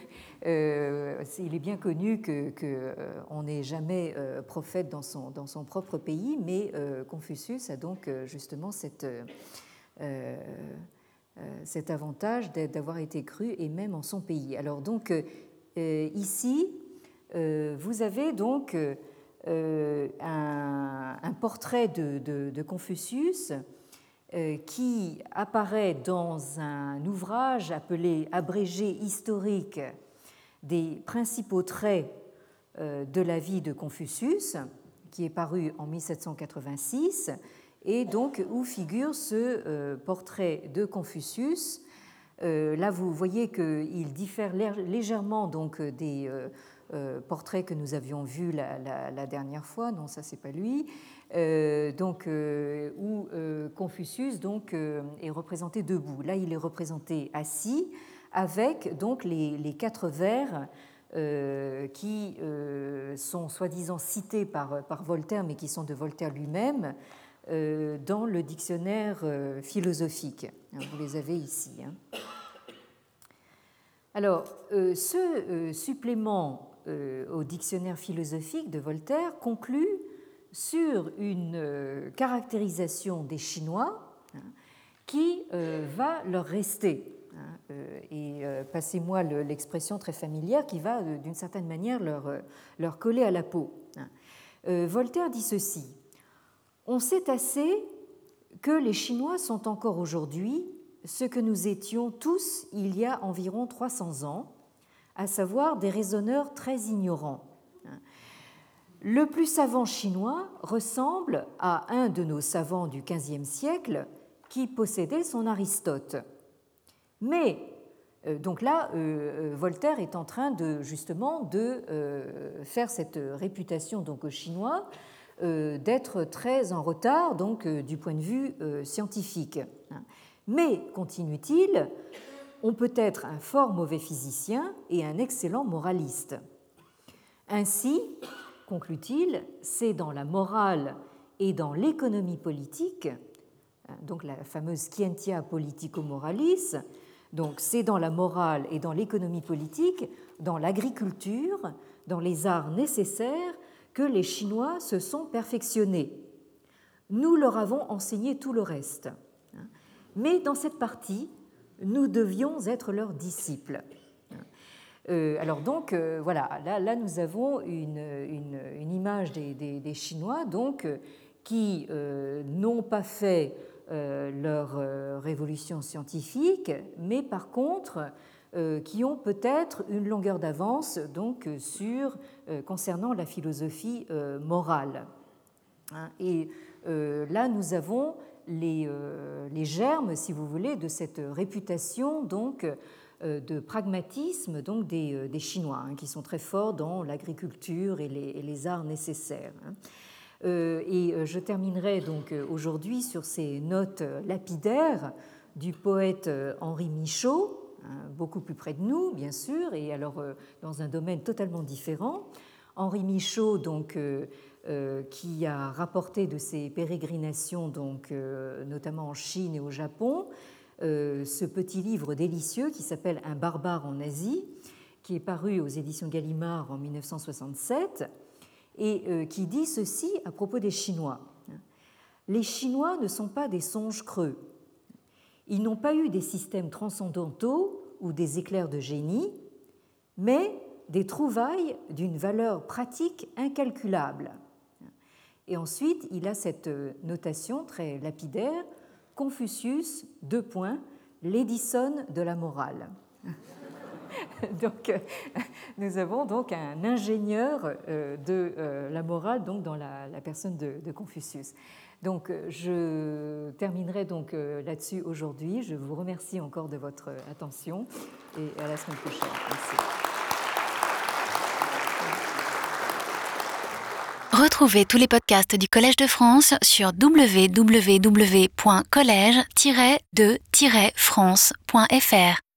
euh, il est bien connu qu'on que, euh, n'est jamais prophète dans son, dans son, propre pays, mais Confucius a donc justement cet avantage d'avoir été cru et même en son pays. Alors, donc, ici, vous avez donc un, un, portrait de, Confucius euh, qui apparaît dans un ouvrage appelé Abrégé historique des principaux traits euh, de la vie de Confucius, qui est paru en 1786, et donc où figure ce euh, portrait de Confucius. Là, vous voyez qu'il diffère légèrement donc des portraits que nous avions vus la, dernière fois. Non, ça c'est pas lui. Euh, donc, euh, où euh, Confucius donc, est représenté debout. Là, il est représenté assis avec donc les, quatre vers qui sont soi-disant cités par, Voltaire, mais qui sont de Voltaire lui-même, dans le dictionnaire philosophique. Vous les avez ici. Hein. Alors, ce supplément au dictionnaire philosophique de Voltaire conclut sur une caractérisation des Chinois hein, qui va leur rester Hein, euh, et euh, passez-moi l'expression très familière qui va euh, d'une certaine manière leur, leur coller à la peau. Hein. Voltaire dit ceci On sait assez que les Chinois sont encore aujourd'hui ce que nous étions tous il y a environ 300 ans, à savoir des raisonneurs très ignorants. Le plus savant chinois ressemble à un de nos savants du XVe siècle qui possédait son Aristote. Mais euh, donc là, euh, euh, Voltaire est en train de justement de faire cette réputation donc aux Chinois d'être très en retard donc du point de vue scientifique. Mais continue-t-il, on peut être un fort mauvais physicien et un excellent moraliste. Ainsi, conclut-il, c'est dans la morale et dans l'économie politique, donc la fameuse scientia politico-moralis, donc c'est dans la morale et dans l'économie politique, dans l'agriculture, dans les arts nécessaires que les Chinois se sont perfectionnés. Nous leur avons enseigné tout le reste. Mais dans cette partie, nous devions être leurs disciples. Euh, alors donc, euh, voilà, là, nous avons une, image des, Chinois donc, qui euh, n'ont pas fait leur révolution scientifique, mais par contre qui ont peut-être une longueur d'avance donc sur concernant la philosophie morale. Hein, et là, nous avons les, les, germes, si vous voulez, de cette réputation donc de pragmatisme donc des, des Chinois, hein, qui sont très forts dans l'agriculture et, et les, arts nécessaires. Hein. Euh, et euh, je terminerai donc euh, aujourd'hui sur ces notes lapidaires du poète Henri Michaud, beaucoup plus près de nous, bien sûr, et alors dans un domaine totalement différent. Henri Michaud, donc, qui a rapporté de ses pérégrinations, donc, notamment en Chine et au Japon, ce petit livre délicieux qui s'appelle Un barbare en Asie, qui est paru aux éditions Gallimard en 1967 et euh, qui dit ceci à propos des Chinois. Les Chinois ne sont pas des songes creux. Ils n'ont pas eu des systèmes transcendantaux ou des éclairs de génie, mais des trouvailles d'une valeur pratique incalculable. Et ensuite, il a cette notation très lapidaire Confucius, deux points, l'Edison de la morale. donc, euh, nous avons donc un ingénieur euh, de euh, la morale donc dans la, personne de, Confucius. Donc, je terminerai donc là-dessus aujourd'hui. Je vous remercie encore de votre attention et à la semaine prochaine. Merci. Retrouvez tous les podcasts du Collège de France sur www.collège-de-france.fr.